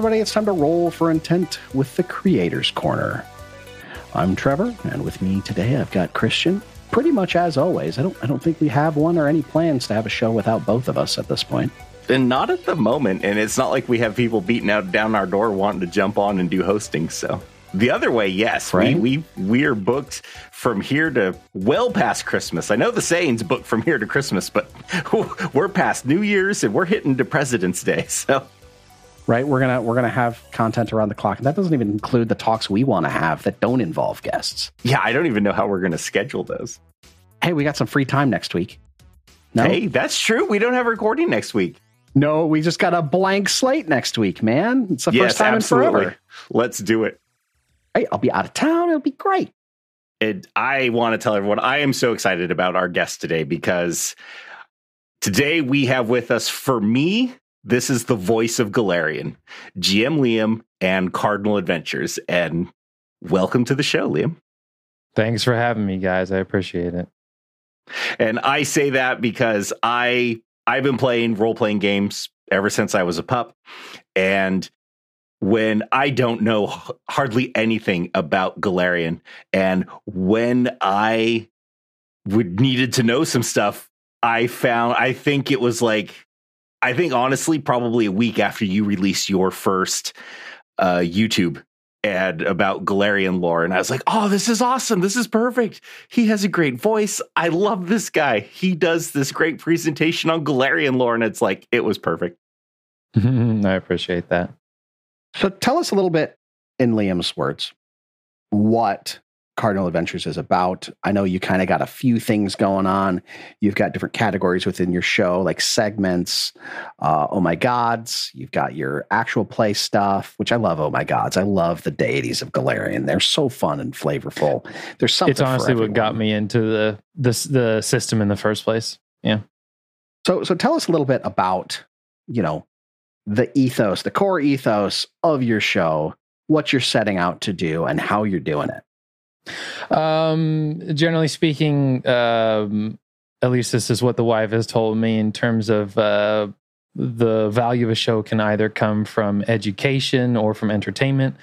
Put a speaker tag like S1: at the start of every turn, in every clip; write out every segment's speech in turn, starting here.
S1: everybody. It's time to roll for intent with the Creators Corner. I'm Trevor, and with me today I've got Christian. Pretty much as always. I don't. I don't think we have one or any plans to have a show without both of us at this point.
S2: And not at the moment. And it's not like we have people beating out down our door wanting to jump on and do hosting. So the other way, yes,
S1: Right.
S2: we we we are booked from here to well past Christmas. I know the saying's booked from here to Christmas, but we're past New Year's and we're hitting to President's Day. So
S1: Right? We're gonna we're gonna have content around the clock, and that doesn't even include the talks we want to have that don't involve guests.
S2: yeah, I don't even know how we're going to schedule those.
S1: Hey, we got some free time next week. No,
S2: Hey, that's true. We don't have recording next week.
S1: no, we just got a blank slate next week, man. It's the first time in forever.
S2: Let's do it.
S1: Hey, I'll be out of town. It'll be great.
S2: it, I want to tell everyone I am so excited about our guest today because today we have with us, for me, this is the voice of Golarion, GM Liam and Cardinal Adventures. And welcome to the show, Liam.
S3: Thanks for having me, guys. I appreciate it.
S2: And I say that because I I've been playing role playing games ever since I was a pup, and when I don't know hardly anything about Golarion, and when I would needed to know some stuff, I found I think it was like I think honestly probably a week after you released your first uh, YouTube ad about Golarion lore, and I was like, "Oh, this is awesome! This is perfect. He has a great voice. I love this guy. He does this great presentation on Golarion lore, and it's like it was perfect."
S3: I appreciate that.
S1: So tell us a little bit in Liam's words what Cardinal Adventures is about. I know you kind of got a few things going on. You've got different categories within your show, like segments. Uh, oh my gods! You've got your actual play stuff, which I love. Oh my gods! I love the deities of Golarion. They're so fun and flavorful. There's something.
S3: it's honestly what got me into the the the system in the first place. Yeah.
S1: So, so tell us a little bit about, you know, the ethos, the core ethos of your show, what you're setting out to do, and how you're doing it.
S3: Um, generally speaking, um, at least this is what the wife has told me in terms of uh, the value of a show can either come from education or from entertainment.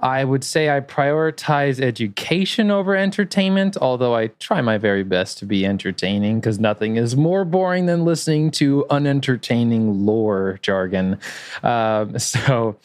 S3: I would say I prioritize education over entertainment, although I try my very best to be entertaining because nothing is more boring than listening to unentertaining lore jargon. Um, so,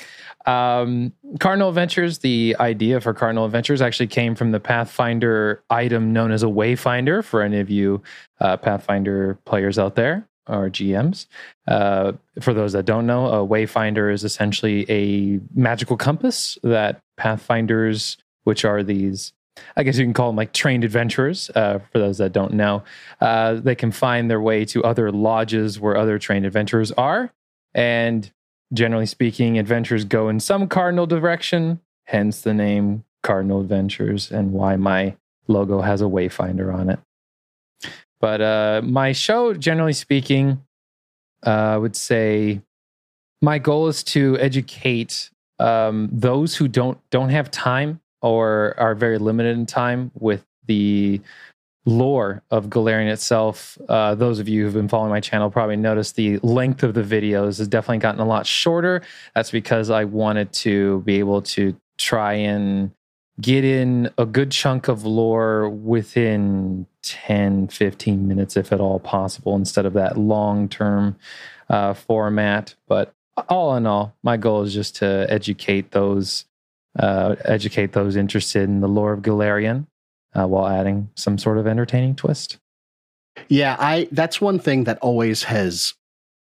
S3: um, Cardinal Adventures, the idea for Cardinal Adventures actually came from the Pathfinder item known as a Wayfinder for any of you uh, Pathfinder players out there or GMs. Uh, for those that don't know, a Wayfinder is essentially a magical compass that Pathfinders, which are these, I guess you can call them like trained adventurers, uh, for those that don't know, uh, they can find their way to other lodges where other trained adventurers are. And generally speaking, adventures go in some cardinal direction, hence the name Cardinal Adventures and why my logo has a Wayfinder on it. But uh, my show, generally speaking, uh, I would say my goal is to educate um, those who don't don't have time or are very limited in time with the lore of Golarion itself. Uh, those of you who've been following my channel probably noticed the length of the videos has definitely gotten a lot shorter. That's because I wanted to be able to try and get in a good chunk of lore within 10 15 minutes if at all possible instead of that long term uh, format but all in all my goal is just to educate those uh, educate those interested in the lore of golarion uh, while adding some sort of entertaining twist
S1: Yeah, I that's one thing that always has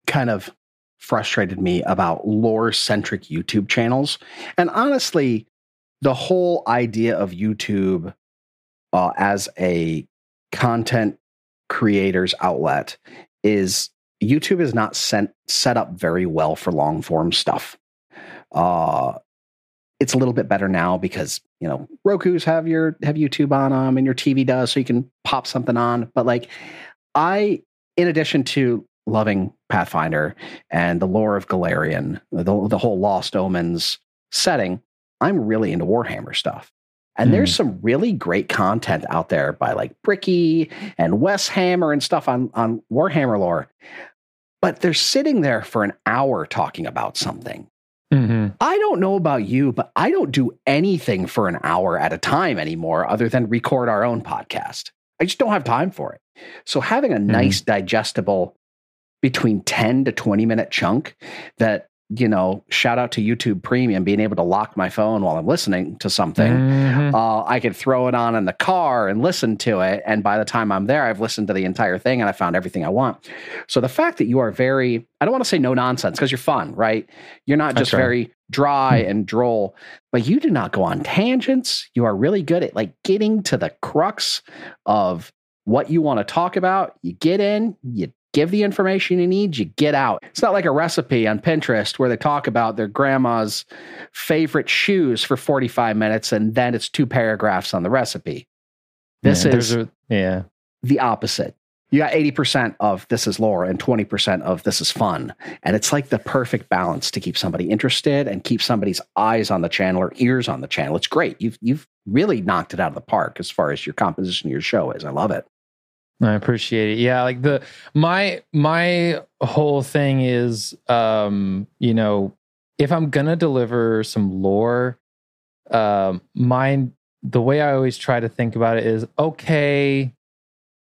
S1: kind of frustrated me about lore centric YouTube channels. And honestly, the whole idea of YouTube uh, as a content creators outlet is YouTube is not sent, set up very well for long form stuff. Uh, it's a little bit better now because you know Roku's have your have YouTube on them and your TV does, so you can pop something on. But like, I, in addition to loving Pathfinder and the lore of Golarion, the the whole Lost Omens setting, I'm really into Warhammer stuff. And there's hmm. some really great content out there by like Bricky and Wes Hammer and stuff on, on Warhammer lore. But they're sitting there for an hour talking about something.
S3: Mm-hmm.
S1: I don't know about you, but I don't do anything for an hour at a time anymore other than record our own podcast. I just don't have time for it. So having a nice digestible between 10 to 20 minute chunk that you know, shout out to YouTube Premium, being able to lock my phone while I'm listening to something.
S3: Mhm.
S1: Uh, I could throw it on in the car and listen to it. And by the time I'm there, I've listened to the entire thing and I found everything I want. So the fact that you are very, I don't want to say no nonsense because you're fun, right? You're not just very dry
S3: Hmm.
S1: and droll, but you do not go on tangents. You are really good at like getting to the crux of what you want to talk about. You get in, you give the information you need, you get out. It's not like a recipe on Pinterest where they talk about their grandma's favorite shoes for 45 minutes and then it's two paragraphs on the recipe. This
S3: Yeah,
S1: is
S3: a, yeah.
S1: the opposite. You got 80% of this is lore and 20% of this is fun. And it's like the perfect balance to keep somebody interested and keep somebody's eyes on the channel or ears on the channel. It's great. You've you've really knocked it out of the park as far as your composition of your show is. I love it.
S3: I appreciate it. Yeah, like the my my whole thing is um, you know, if I'm gonna deliver some lore, um, my the way I always try to think about it is okay,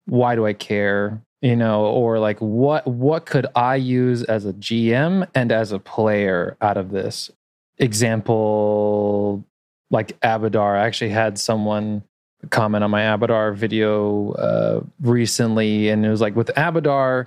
S3: why do I care? You know, or like what what could I use as a GM and as a player out of this? Example like Abadar. I actually had someone comment on my Abadar video uh, recently, and it was like with Abadar,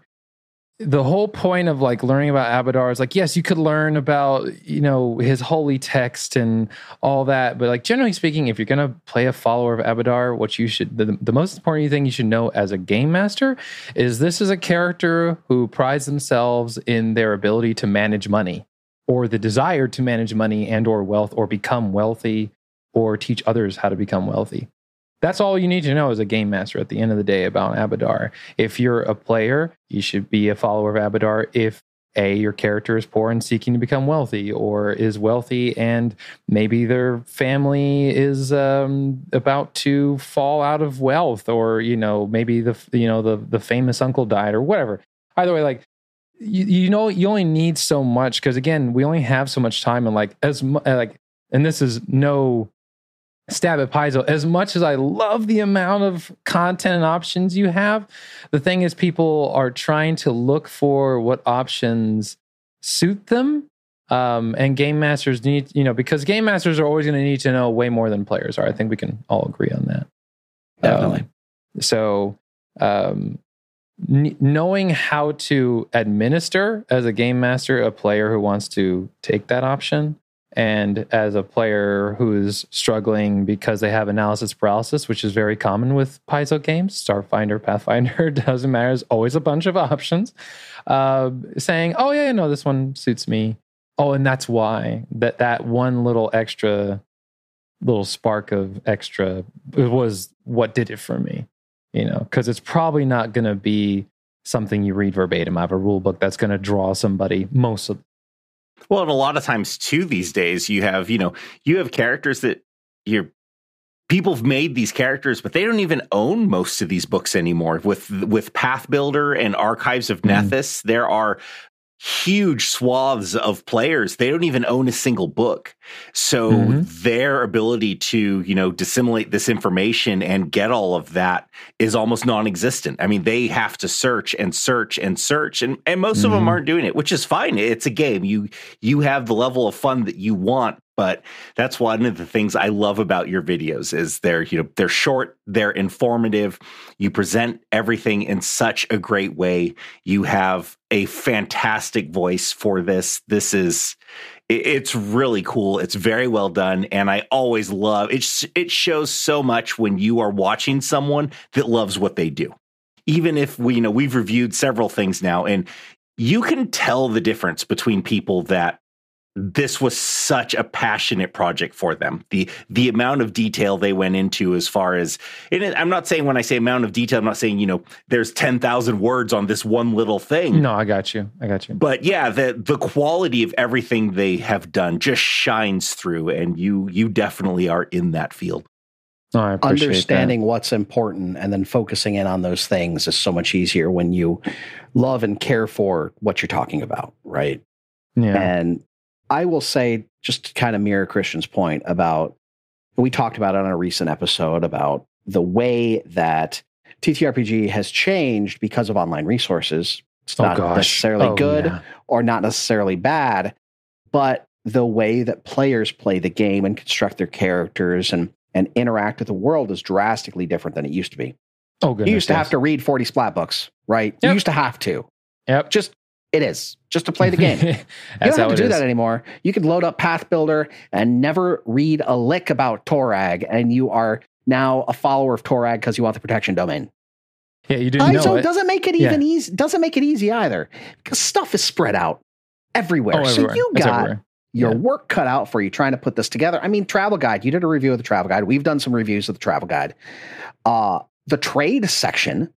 S3: the whole point of like learning about Abadar is like, yes, you could learn about you know his holy text and all that, but like generally speaking, if you're gonna play a follower of Abadar, what you should the, the most important thing you should know as a game master is this is a character who prides themselves in their ability to manage money or the desire to manage money and or wealth or become wealthy or teach others how to become wealthy. That's all you need to know as a game master at the end of the day about Abadar. If you're a player, you should be a follower of Abadar if A, your character is poor and seeking to become wealthy, or is wealthy and maybe their family is um, about to fall out of wealth, or you know, maybe the you know the the famous uncle died, or whatever. Either way, like you, you know, you only need so much because again, we only have so much time, and like as like, and this is no stab at Paizo. As much as I love the amount of content and options you have, the thing is, people are trying to look for what options suit them. Um, and game masters need, you know, because game masters are always going to need to know way more than players are. I think we can all agree on that.
S1: Definitely.
S3: Um, so, um, n- knowing how to administer as a game master a player who wants to take that option and as a player who's struggling because they have analysis paralysis, which is very common with Paizo games, Starfinder, Pathfinder, doesn't matter. There's always a bunch of options. Uh, saying, "Oh yeah, no, this one suits me." Oh, and that's why that that one little extra, little spark of extra was what did it for me. You know, because it's probably not going to be something you read verbatim. I have a rule book that's going to draw somebody most of
S2: Well, and a lot of times too these days you have, you know, you have characters that you're people have made these characters, but they don't even own most of these books anymore. With with Pathbuilder and Archives of
S3: Mhm.
S2: Nethys, there are huge swaths of players. They don't even own a single book. So
S3: Mhm.
S2: their ability to you know disseminate this information and get all of that is almost non-existent. I mean they have to search and search and search and and most of them
S3: Mhm.
S2: aren't doing it which is fine. It's a game. You you have the level of fun that you want but that's one of the things I love about your videos is they're you know they're short, they're informative. You present everything in such a great way. You have a fantastic voice for this. This is it's really cool. It's very well done, and I always love it. It shows so much when you are watching someone that loves what they do. Even if we you know we've reviewed several things now, and you can tell the difference between people that this was such a passionate project for them. The the amount of detail they went into as far as and I'm not saying when I say amount of detail, I'm not saying, you know, there's 10,000 words on this one little thing.
S3: No, I got you. I got you.
S2: But yeah, the the quality of everything they have done just shines through and you you definitely are in that field.
S3: No, I appreciate
S1: Understanding what's important and then focusing in on those things is so much easier when you love and care for what you're talking about, right?
S3: Yeah.
S1: And I will say, just to kind of mirror Christian's point about, we talked about it on a recent episode about the way that TTRPG has changed because of online resources. It's
S3: Oh,
S1: not
S3: gosh.
S1: necessarily
S3: Oh,
S1: good
S3: yeah.
S1: or not necessarily bad, but the way that players play the game and construct their characters and and interact with the world is drastically different than it used to be.
S3: Oh, goodness.
S1: you used to
S3: yes.
S1: have to read 40 splat books, right? You used to have to.
S3: Yep.
S1: Just it is. Just to play the game. you don't have to do
S3: is.
S1: that anymore. You could load up Pathbuilder and never read a lick about Torag, and you are now a follower of Torag because you want the protection domain.
S3: Yeah, you didn't know
S1: so
S3: it.
S1: doesn't make it
S3: Yeah.
S1: even easy. Doesn't make it easy either because stuff is spread out everywhere.
S3: Oh,
S1: so you
S3: It's
S1: got
S3: everywhere.
S1: your
S3: Yeah.
S1: work cut out for you trying to put this together. I mean, travel guide. You did a review of the travel guide. We've done some reviews of the travel guide. Uh, the trade section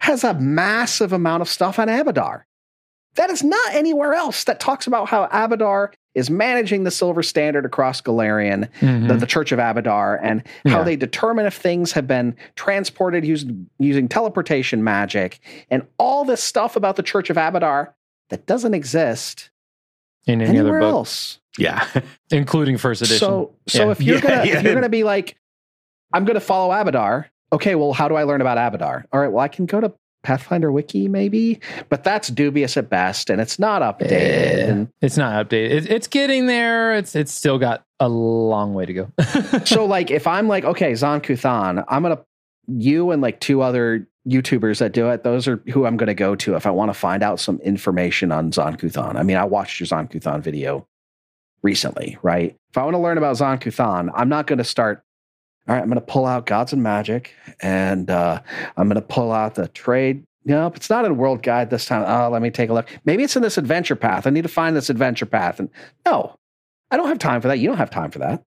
S1: has a massive amount of stuff on Abadar. That is not anywhere else that talks about how Abadar is managing the silver standard across Golarion, the,
S3: Mhm.
S1: the Church of Abadar, and how
S3: Yeah.
S1: they determine if things have been transported using, using teleportation magic, and all this stuff about the Church of Abadar that doesn't exist
S3: in any other
S1: anywhere
S3: book,
S1: else.
S2: Yeah.
S3: including first edition.
S1: So, so
S3: Yeah.
S1: if you're
S2: Yeah,
S1: gonna
S2: yeah.
S1: if you're gonna be like, I'm gonna follow Abadar. Okay, well, how do I learn about Abadar? All right, well, I can go to Pathfinder Wiki maybe, but that's dubious at best, and it's not updated.
S3: Yeah. It's not updated. It, it's getting there. It's it's still got a long way to go.
S1: so, like, if I'm like, okay, Zon Kuthon, I'm gonna you and like two other YouTubers that do it. Those are who I'm gonna go to if I want to find out some information on Zon Kuthon. I mean, I watched your Zon Kuthon video recently, right? If I want to learn about Zon Kuthon, I'm not going to start. All right, I'm going to pull out Gods and Magic, and uh, I'm going to pull out the trade. Nope, it's not in World Guide this time. Oh, let me take a look. Maybe it's in this adventure path. I need to find this adventure path. And no, I don't have time for that. You don't have time for that,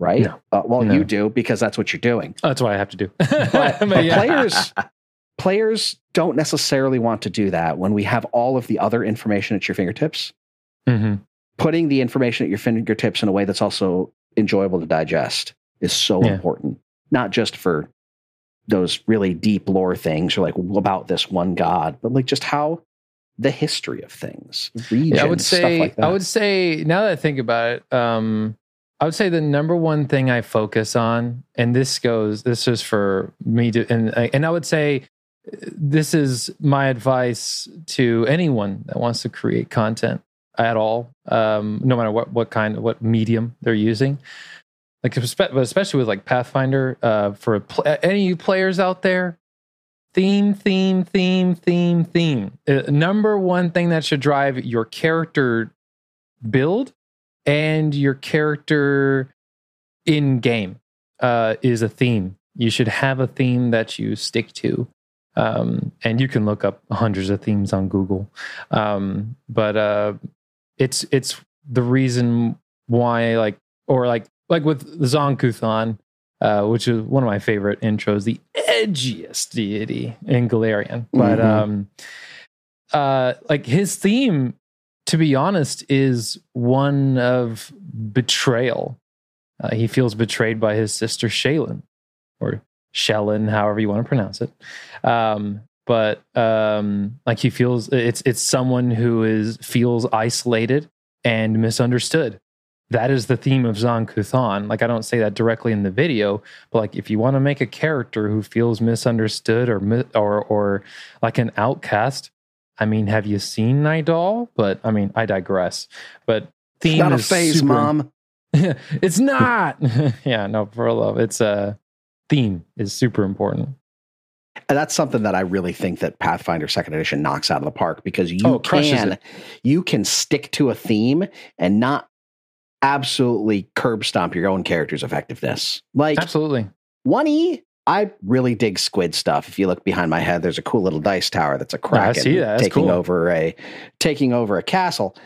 S1: right?
S3: No.
S1: Uh, well,
S3: No.
S1: you do because that's what you're doing.
S3: That's what I have to do.
S1: But,
S3: But
S1: but
S3: yeah.
S1: players players don't necessarily want to do that when we have all of the other information at your fingertips.
S3: Mhm.
S1: Putting the information at your fingertips in a way that's also enjoyable to digest is so
S3: Yeah.
S1: important. Not just for those really deep lore things or like about this one god, but like just how the history of things, regions,
S3: Yeah, I would say
S1: like.
S3: I would say now that I think about it, um, I would say the number one thing I focus on, and this goes, this is for me to, and and I would say this is my advice to anyone that wants to create content at all, um, no matter what what kind, what medium they're using. Like, especially with like Pathfinder, uh, for pl- any players out there, theme, theme, theme, theme, theme. Uh, number one thing that should drive your character build and your character in game uh, is a theme. You should have a theme that you stick to. Um, and you can look up hundreds of themes on Google. Um, but uh, it's it's the reason why like or like like with Zon Kuthon, uh, which is one of my favorite intros, the edgiest deity in Golarion. But
S1: Mhm.
S3: um, uh, like his theme, to be honest, is one of betrayal. Uh, he feels betrayed by his sister Shaylin, or Shellin, however you want to pronounce it. Um, but um, like he feels it's it's someone who is feels isolated and misunderstood. That is the theme of Zon Kuthon. Like I don't say that directly in the video, but like if you want to make a character who feels misunderstood or or or like an outcast, I mean, have you seen Nidal? But I mean, I digress. But theme
S1: it's not a phase,
S3: super-
S1: mom.
S3: it's not. yeah, no, for love. It's a theme is super important.
S1: And that's something that I really think that Pathfinder Second Edition knocks out of the park because you
S3: Oh,
S1: can
S3: it.
S1: you can stick to a theme and not absolutely curb stomp your own character's effectiveness. Like
S3: Absolutely.
S1: one E, I really dig squid stuff. If you look behind my head, there's a cool little dice tower that's a kraken
S3: see that. That's
S1: taking
S3: cool.
S1: over a taking over a castle.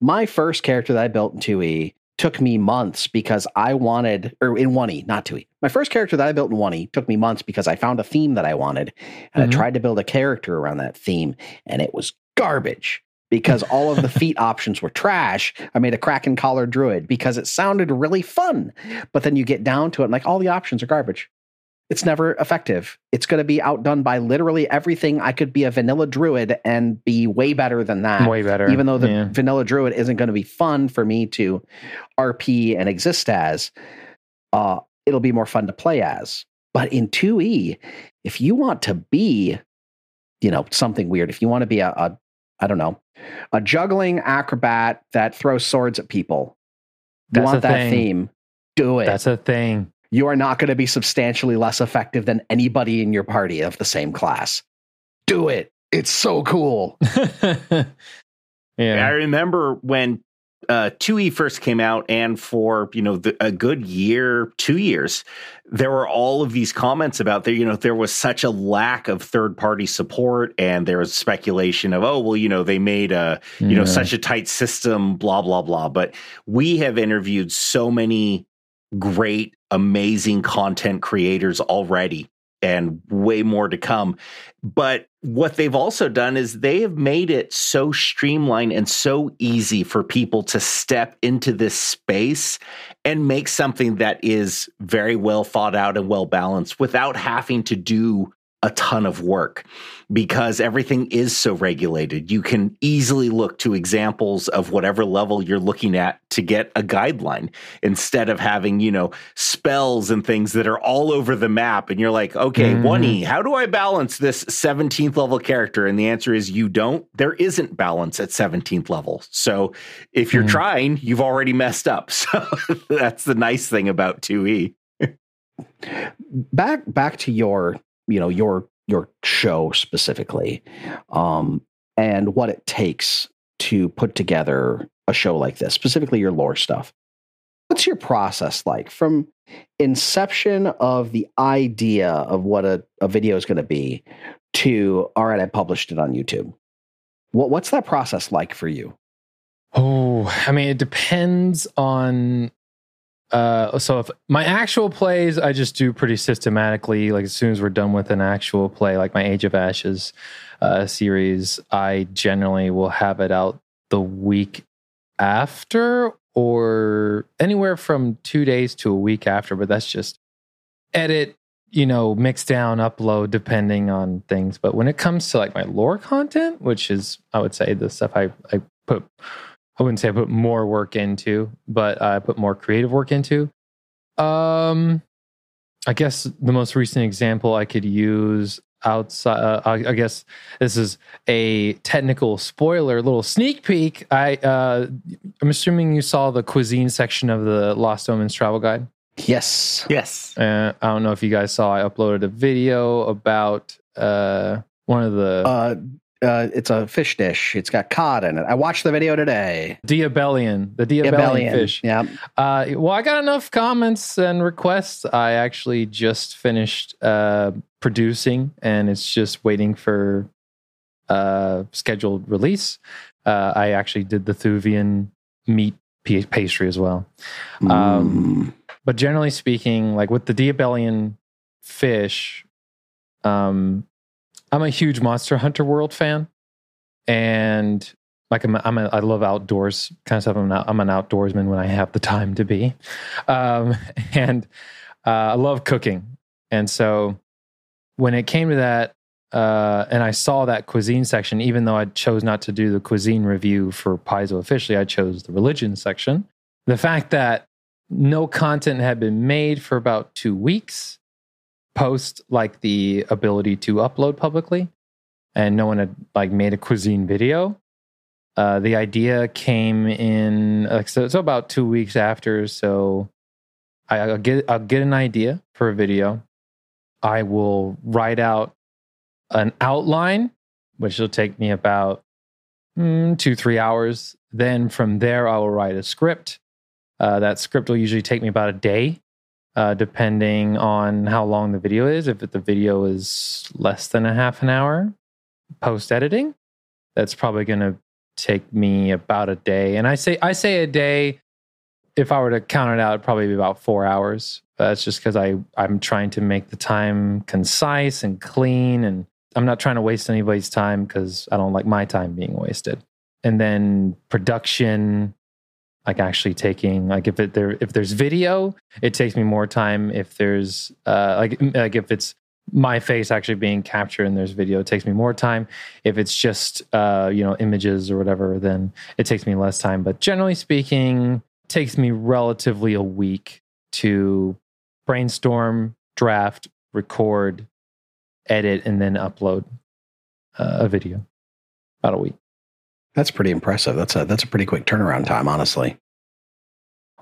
S1: My first character that I built in 2E took me months because I wanted or in 1E, not 2E. My first character that I built in 1E took me months because I found a theme that I wanted and
S3: Mhm.
S1: I tried to build a character around that theme and it was garbage because all of the feat options were trash. I made a Kraken collar druid because it sounded really fun. But then you get down to it and like all the options are garbage. it's never effective. It's going to be outdone by literally everything. I could be a vanilla druid and be way better than that.
S3: Way better.
S1: Even though the
S3: Yeah.
S1: vanilla druid isn't going to be fun for me to RP and exist as, uh, it'll be more fun to play as. But in 2E, if you want to be, you know, something weird, if you want to be a, a I don't know, a juggling acrobat that throws swords at people, you
S3: That's
S1: want
S3: the
S1: that
S3: thing.
S1: theme, do it
S3: That's a thing.
S1: you are not going to be substantially less effective than anybody in your party of the same class. Do it. It's so cool.
S3: yeah.
S2: I remember when uh, 2E first came out, and for you know the, a good year, two years, there were all of these comments about there. You know, there was such a lack of third party support, and there was speculation of, oh, well, you know, they made a you know such a tight system, blah blah blah. But we have interviewed so many great, amazing content creators already. And way more to come. But what they've also done is they have made it so streamlined and so easy for people to step into this space and make something that is very well thought out and well balanced without having to do a ton of work because everything is so regulated. You can easily look to examples of whatever level you're looking at to get a guideline instead of having, you know, spells and things that are all over the map. And you're like, okay,
S3: Mhm.
S2: 1E, how do I balance this 17th level character? And the answer is you don't. There isn't balance at 17th level. So if you're
S3: Mhm.
S2: trying, you've already messed up. So that's the nice thing about E. 2E.
S1: back back to your, you know, your your show specifically, um, and what it takes to put together a show like this, specifically your lore stuff. What's your process like from inception of the idea of what a, a video is going to be to all right, I published it on YouTube? What what's that process like for you?
S3: Oh, I mean, it depends on. Uh, so if my actual plays, I just do pretty systematically. Like as soon as we're done with an actual play, like my Age of Ashes uh, series, I generally will have it out the week after, or anywhere from two days to a week after. But that's just edit, you know, mix down, upload, depending on things. But when it comes to like my lore content, which is, I would say, the stuff I I put I wouldn't say I put more work into, but I put more creative work into. Um, I guess the most recent example I could use outside, uh, I, I guess this is a technical spoiler, little sneak peek. I, uh, I'm assuming you saw the cuisine section of the Lost Omens travel guide.
S1: Yes.
S2: Yes.
S3: Uh, I don't know if you guys saw. I uploaded a video about uh, one of the
S1: Uh, it's a fish dish. It's got cod in it. I watched the video today.
S3: diabellion, the diabellion,
S1: Abelian.
S3: fish.
S1: Yeah.
S3: Uh, well, I got enough comments and requests. I actually just finished uh, producing, and it's just waiting for uh, scheduled release. Uh, I actually did the Thuvian meat pa- pastry as well. Um,
S1: Mm.
S3: But generally speaking, like with the diabellion fish, um, I'm a huge Monster Hunter World fan, and like I'm, a, I'm a, I love outdoors kind of stuff. I'm, not, I'm an outdoorsman when I have the time to be, um, and uh, I love cooking. And so when it came to that, uh, and I saw that cuisine section, even though I chose not to do the cuisine review for Paizo officially, I chose the religion section. The fact that no content had been made for about two weeks post like the ability to upload publicly. And no one had like made a cuisine video. Uh, the idea came in like so, so about two weeks after. So I, i'll get i'll get an idea for a video. I will write out an outline which will take me about mm, two three hours. Then from there i will write a script. Uh, that script will usually take me about a day, uh, depending on how long the video is. If the video is less than a half an hour post editing, that's probably going to take me about a day. And I say I say a day. If I were to count it out, it'd probably be about four hours. That's just because I I'm trying to make the time concise and clean, and I'm not trying to waste anybody's time because I don't like my time being wasted. And then production like actually taking like if it there if there's video, it takes me more time. If there's uh like like if it's my face actually being captured and there's video, it takes me more time. If it's just uh you know images or whatever, then it takes me less time. But generally speaking, takes me relatively a week to brainstorm, draft, record, edit, and then upload uh, a video. About a week.
S1: That's pretty impressive. That's a that's a pretty quick turnaround time, honestly.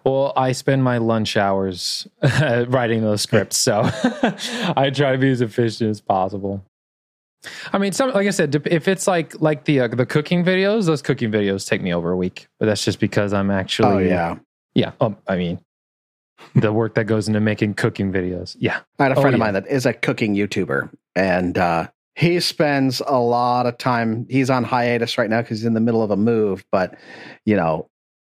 S3: Well, I spend my lunch hours writing those scripts, so I try to be as efficient as possible. I mean, some like I said, if it's like like the uh, the cooking videos, those cooking videos take me over a week, but that's just because I'm actually
S1: Oh yeah.
S3: yeah. Um, I mean, the work that goes into making cooking videos, yeah.
S1: I had a
S3: Oh,
S1: friend of
S3: yeah.
S1: mine that is a cooking YouTuber, and uh, he spends a lot of time. He's on hiatus right now because he's in the middle of a move, but you know,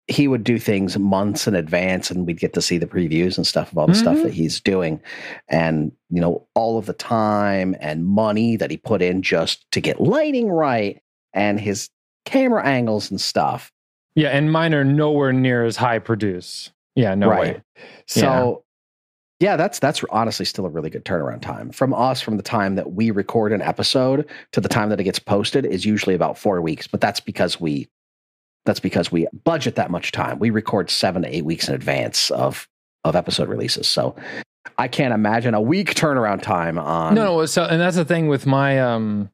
S1: he would do things months in advance, and we'd get to see the previews and stuff of all the stuff
S3: Mhm.
S1: that he's doing, and you know, all of the time and money that he put in just to get lighting right and his camera angles and stuff.
S3: Yeah, and mine are nowhere near as high produce. Yeah, no
S1: Right.
S3: way.
S1: So yeah. that's that's honestly still a really good turnaround time. From us from the time that we record an episode to the time that it gets posted is usually about 4 weeks, but that's because we that's because we budget that much time. We record 7 to 8 weeks in advance of of episode releases. So I can't imagine a week turnaround time on
S3: no, no. So, and that's the thing with my um,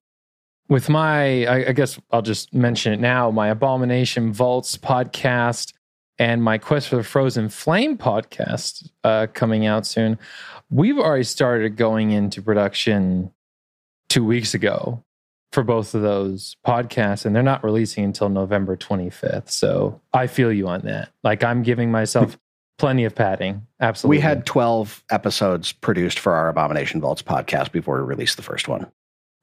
S3: with my, I, I guess I'll just mention it now. My Abomination Vaults podcast and my Quest for the Frozen Flame podcast uh, coming out soon. We've already started going into production two weeks ago for both of those podcasts, and they're not releasing until November 25th. So I feel you on that. Like I'm giving myself plenty of padding. Absolutely.
S1: we had 12 episodes produced for our Abomination Vaults podcast before we released the first one.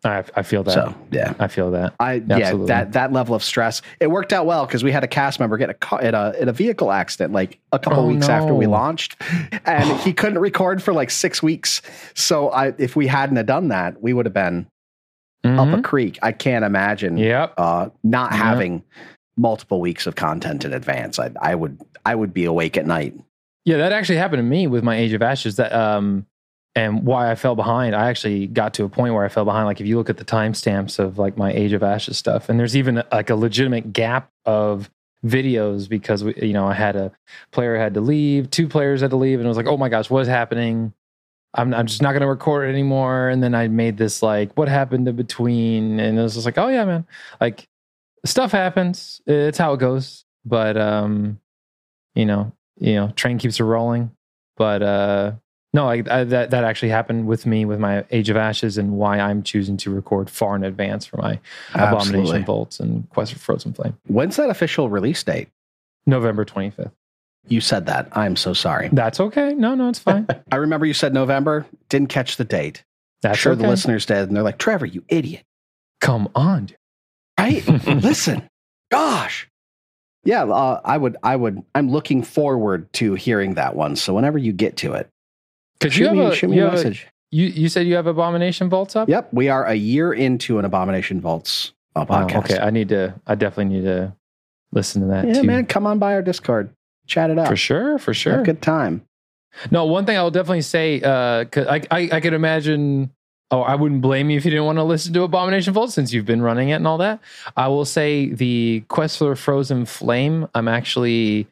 S3: I, I feel that.
S1: So, yeah.
S3: I feel that.
S1: I yeah
S3: Absolutely.
S1: that that level of stress. It worked out well because we had a cast member get a car in a in a vehicle accident like a couple
S3: Oh,
S1: weeks after we launched, and he couldn't record for like six weeks. So I if we hadn't have done that, we would have been up a
S3: Mhm.
S1: creek. I can't imagine
S3: Yep.
S1: uh, not
S3: Yeah.
S1: having multiple weeks of content in advance. I I would I would be awake at night.
S3: Yeah, that actually happened to me with my Age of Ashes. That um, and why I fell behind. I actually got to a point where I fell behind. Like if you look at the timestamps of like my Age of Ashes stuff, and there's even like a legitimate gap of videos because we, you know, I had a player had to leave, two players had to leave, and it was like, oh my gosh, what is happening? I'm I'm just not going to record it anymore. And then I made this like, what happened in between? And it was just like, oh yeah, man, like stuff happens. It's how it goes. But um, you know, you know, train keeps it rolling. But uh, no, I, I, that that actually happened with me with my Age of Ashes and why I'm choosing to record far in advance for my Abomination
S1: Absolutely.
S3: Bolts and Quest for Frozen Flame.
S1: When's that official release date?
S3: November 25th.
S1: You said that. I'm so sorry.
S3: That's okay. No, no, it's fine.
S1: I remember you said November. Didn't catch the date.
S3: That's
S1: sure
S3: okay.
S1: the listeners did, and they're like, Trevor, you idiot.
S3: Come on. dude.
S1: Right? Listen, gosh. Yeah, uh, I would. I would. I'm looking forward to hearing that one. So whenever you get to it,
S3: Because you have
S1: me,
S3: a,
S1: shoot me
S3: you,
S1: a
S3: have a-
S1: message.
S3: you you said you have Abomination Vaults up.
S1: Yep, we are a year into an Abomination Vaults uh,
S3: Oh,
S1: podcast.
S3: okay, I need to. I definitely need to listen to that
S1: yeah,
S3: too.
S1: man, come on by our Discord, chat it up.
S3: For sure, for sure, Have
S1: a good time.
S3: No, one thing I will definitely say, uh, 'cause I, I I could imagine. Oh, I wouldn't blame you if you didn't want to listen to Abomination Vault since you've been running it and all that. I will say the Quest for Frozen Flame. I'm actually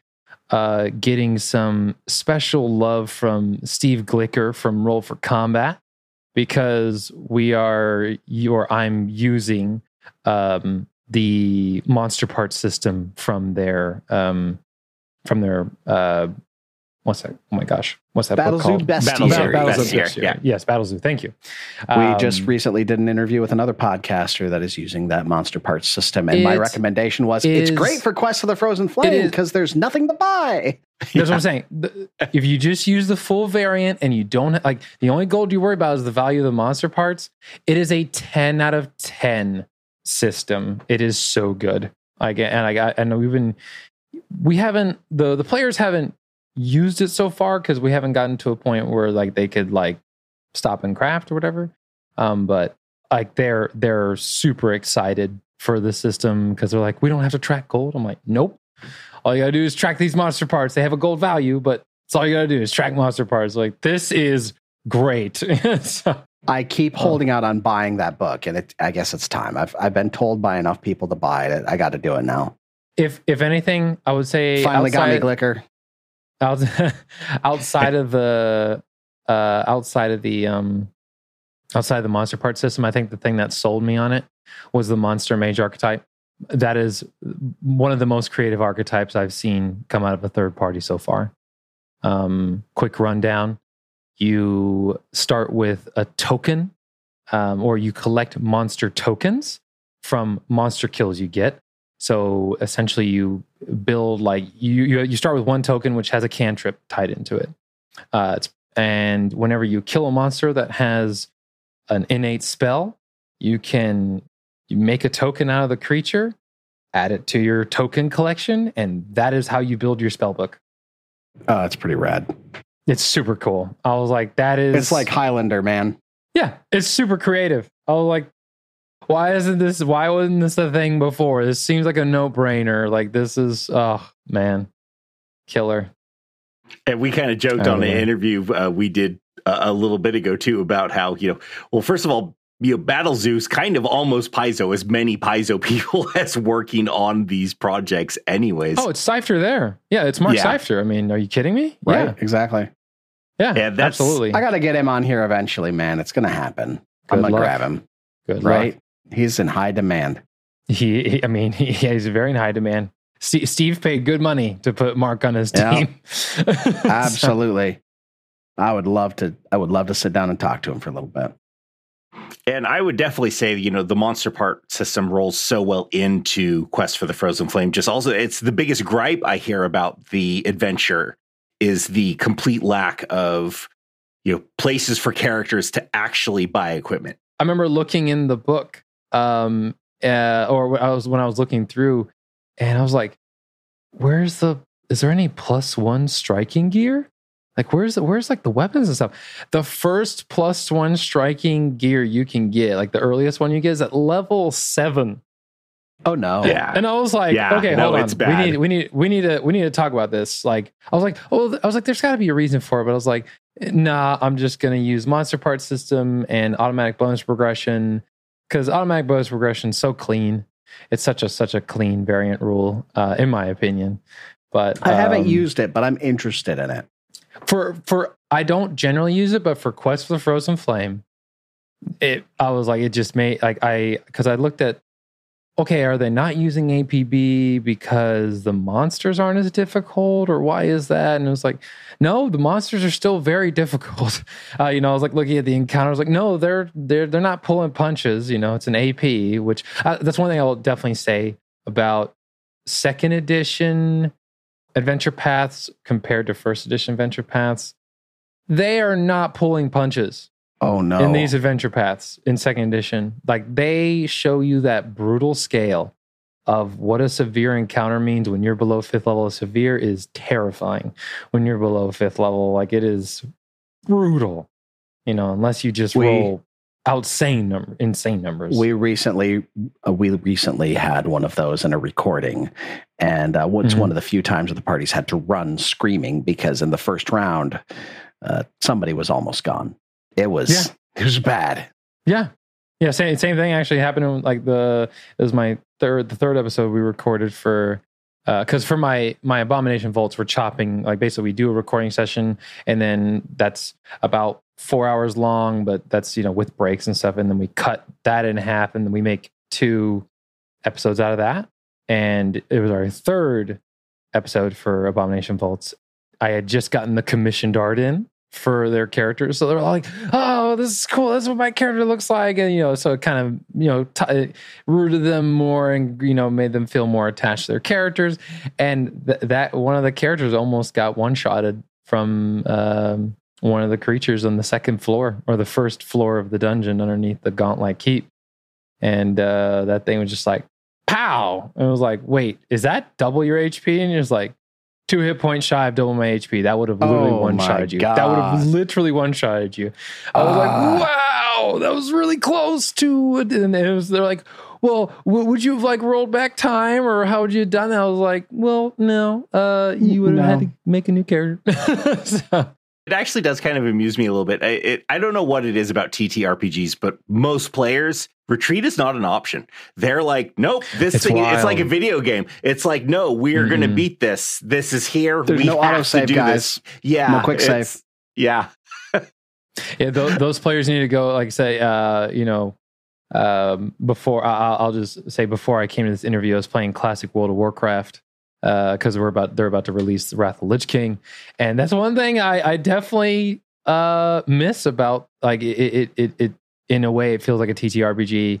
S3: uh, getting some special love from Steve Glicker from Roll for Combat because we are you or I'm using um, the monster part system from their um, from their uh, what's that? Oh my gosh, what's that
S1: Battle
S3: book
S1: Zoo
S3: called?
S1: Best
S2: Battle
S1: Year.
S2: Zoo
S3: Battle
S2: Best
S3: Zoo
S2: Year,
S3: Best Year.
S2: yeah.
S3: Yes, Battle Zoo. Thank you.
S1: We
S3: Um,
S1: just recently did an interview with another podcaster that is using that monster parts system, and my recommendation was it's great for Quest of the Frozen Flame because there's nothing to buy.
S3: That's what I'm saying. If you just use the full variant and you don't like the only gold you worry about is the value of the monster parts, it is a 10 out of 10 system. It is so good. Like and I got and we've been we haven't the the players haven't used it so far because we haven't gotten to a point where like they could like stop and craft or whatever. Um, but like they're they're super excited for the system because they're like, we don't have to track gold. I'm like, nope. all you gotta do is track these monster parts. They have a gold value, but it's all you gotta do is track monster parts. Like this is great. so,
S1: I keep holding out on buying that book, and it, I guess it's time. I've I've been told by enough people to buy it. I got to do it now.
S3: if if anything, I would say
S1: Finally got me Glicker.
S3: Out, outside of the uh outside of the um outside of the monster part system, I think the thing that sold me on it was the monster mage archetype. That is one of the most creative archetypes I've seen come out of a third party so far. Um, quick rundown: you start with a token, um, or you collect monster tokens from monster kills you get. So essentially, you build like you you, you start with one token which has a cantrip tied into it. Uh, it's, and whenever you kill a monster that has an innate spell, you can you make a token out of the creature, add it to your token collection, and that is how you build your spell book.
S1: Oh, it's pretty rad.
S3: It's super cool. I was like, that is
S1: It's like Highlander, man.
S3: yeah, it's super creative. I was like, why isn't this? Why wasn't this a thing before? This seems like a no brainer. Like this is, oh man, killer.
S2: And we kind of joked on
S3: don't
S2: an
S3: know.
S2: interview uh, we did a, a little bit ago too about how you know, well, first of all, you know, Battle Zeus kind of almost Paizo as many Paizo people as working on these projects, anyways.
S3: Oh, it's Seifter there. Yeah, it's Mark
S2: Yeah.
S3: Seifter. I mean, are you kidding me?
S1: Right? Exactly.
S3: Yeah, yeah,
S2: Yeah, that's-
S3: absolutely.
S1: I got to get him on here eventually, man. It's going to happen. I'm going to grab him.
S3: Good
S1: Right? He's in high demand.
S3: He, he- I mean, he, he's very in high demand. Steve, Steve paid good money to put Mark on his
S1: Yeah.
S3: team.
S1: Absolutely. I would love to. I would love to sit down and talk to him for a little bit.
S2: And I would definitely say, you know, the monster part system rolls so well into Quest for the Frozen Flame. Just also, it's the biggest gripe I hear about the adventure is the complete lack of, you know, places for characters to actually buy equipment.
S3: I remember looking in the book, um, uh, or I was when I was looking through, and I was like, "Where's the? Is there any plus one striking gear? Like, where's the, where's like the weapons and stuff? The first plus one striking gear you can get, like the earliest one you get, is at level seven.
S1: Oh no.
S2: Yeah.
S3: And I was like,
S2: Yeah,
S3: okay,
S2: no,
S3: hold on.
S2: it's bad.
S3: We need, we need, we need to, we need to talk about this. Like, I was like, oh, I was like, there's got to be a reason for it, but I was like, nah, I'm just gonna use monster part system and automatic bonus progression because automatic bonus progression is so clean. It's such a such a clean variant rule, uh, in my opinion. But
S1: I haven't
S3: um,
S1: used it, but I'm interested in it.
S3: for for I don't generally use it, but for Quest for the Frozen Flame, it I was like it just made like I because I looked at okay, are they not using APB because the monsters aren't as difficult, or why is that? And it was like, no, the monsters are still very difficult. Uh, you know, I was like looking at the encounters, like, no, they're they're they're not pulling punches. You know, it's an AP, which uh, that's one thing I'll definitely say about second edition adventure paths compared to first edition adventure paths. They are not pulling punches
S1: Oh no.
S3: in these adventure paths in second edition. Like they show you that brutal scale of what a severe encounter means when you're below fifth level. of Severe is terrifying when you're below fifth level. Like it is brutal, you know, unless you just
S1: We-
S3: roll outsane number, insane numbers.
S1: we recently uh, we recently had one of those in a recording and uh, it's
S3: Mhm.
S1: one of the few times that the parties had to run screaming because in the first round uh, somebody was almost gone it was
S3: Yeah.
S1: it was bad
S3: Yeah. Yeah, same same thing actually happened in like the it was my third the third episode we recorded for uh, because for my my abomination vaults we're chopping like basically we do a recording session and then that's about four hours long but that's you know with breaks and stuff and then we cut that in half and then we make two episodes out of that and it was our third episode for abomination vaults i had just gotten the commissioned art in for their characters. So they're all like oh this is cool. This is what my character looks like. And you know so it kind of you know t- rooted them more and you know made them feel more attached to their characters. And th- that one of the characters almost got one shotted from um, one of the creatures on the second floor or the first floor of the dungeon underneath the gauntlet keep. And uh, that thing was just like pow. And it was like wait is that double your hp and you're just like two hit points shy of double my HP. That would have literally
S1: Oh
S3: one shotted you. That would have literally one shotted you. I was
S1: Ah.
S3: like, wow, that was really close to it. And it was, they're like, well, w- would you have like rolled back time or how would you have done that? I was like, well, no, uh, you would have had to make a new character. so,
S2: It actually does kind of amuse me a little bit. I, it, I don't know what it is about TTRPGs, but most players retreat is not an option. They're like, nope, this
S3: It's
S2: thing it's like a video game. It's like, no, we're going to beat this. This is here.
S1: There's
S2: we
S1: no
S2: have
S1: autosave,
S2: to do
S1: guys.
S2: this. Yeah,
S1: No quick save.
S2: Yeah,
S3: yeah, those, those players need to go, like, I say, uh, you know, um, before I- I'll, I'll just say before I came to this interview, I was playing classic World of Warcraft because we're about they're about to release Wrath of the Lich King, and that's one thing I, I definitely uh, miss about like it, it it it in a way it feels like a TTRPG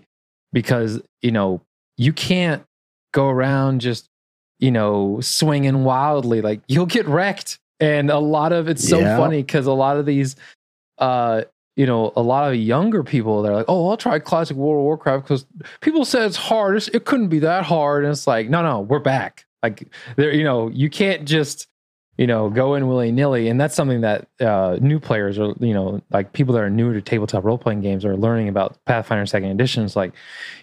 S3: because you know you can't go around just you know swinging wildly. Like you'll get wrecked. And a lot of it's so
S1: Yeah.
S3: funny because a lot of these uh you know a lot of younger people they're like oh i'll try classic world of warcraft because people said it's hard. It's- it couldn't be that hard. And it's like no no we're back like there you know you can't just you know go in willy-nilly and that's something that uh new players are you know like people that are new to tabletop role-playing games are learning about pathfinder second edition it's like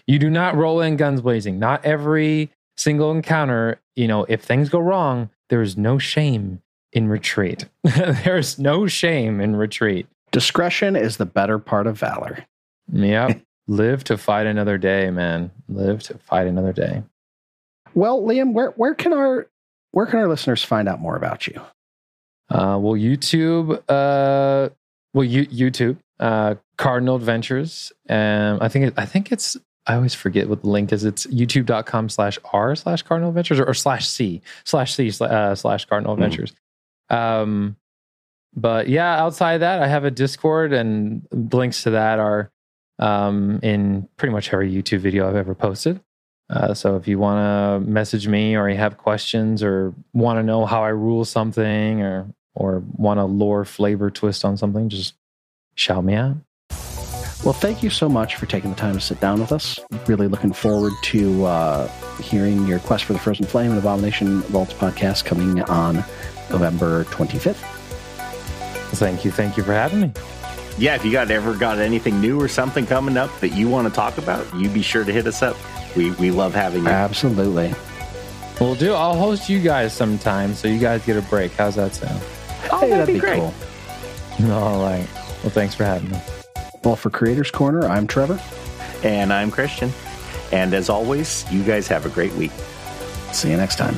S3: you do not roll in guns blazing not every single encounter you know if things go wrong there is no shame in retreat there's no shame in retreat
S1: Discretion is the better part of valor.
S3: Yep. Live to fight another day, man. Live to fight another day.
S1: Well, Liam, where where can our where can our listeners find out more about you?
S3: Uh, well, YouTube, uh, well, you, YouTube, uh, Cardinal Adventures. Um, I think, it, I think it's, I always forget what the link is. It's youtube.com slash R slash Cardinal Adventures or, or slash C slash C uh, slash Cardinal
S2: Hmm.
S3: Adventures. Um, but yeah, outside of that, I have a Discord and links to that are um, in pretty much every YouTube video I've ever posted. Uh, so if you want to message me or you have questions or want to know how I rule something or or want a lore flavor twist on something, just shout me out.
S1: Well, thank you so much for taking the time to sit down with us. Really looking forward to uh, hearing your Quest for the Frozen Flame and Abomination Vaults podcast coming on November 25th.
S3: Thank you, thank you for having me.
S2: yeah. If you got ever got anything new or something coming up that you want to talk about, you be sure to hit us up. We we love having you.
S1: Absolutely.
S3: We'll do. I'll host you guys sometime so you guys get a break. How's that sound?
S2: Oh,
S1: hey,
S2: that'd
S1: that'd
S2: be
S1: be
S2: great.
S1: cool.
S3: All right. Well, thanks for having me.
S1: Well, for Creators Corner, I'm Trevor.
S2: And I'm Christian. And as always, you guys have a great week.
S1: See you next time.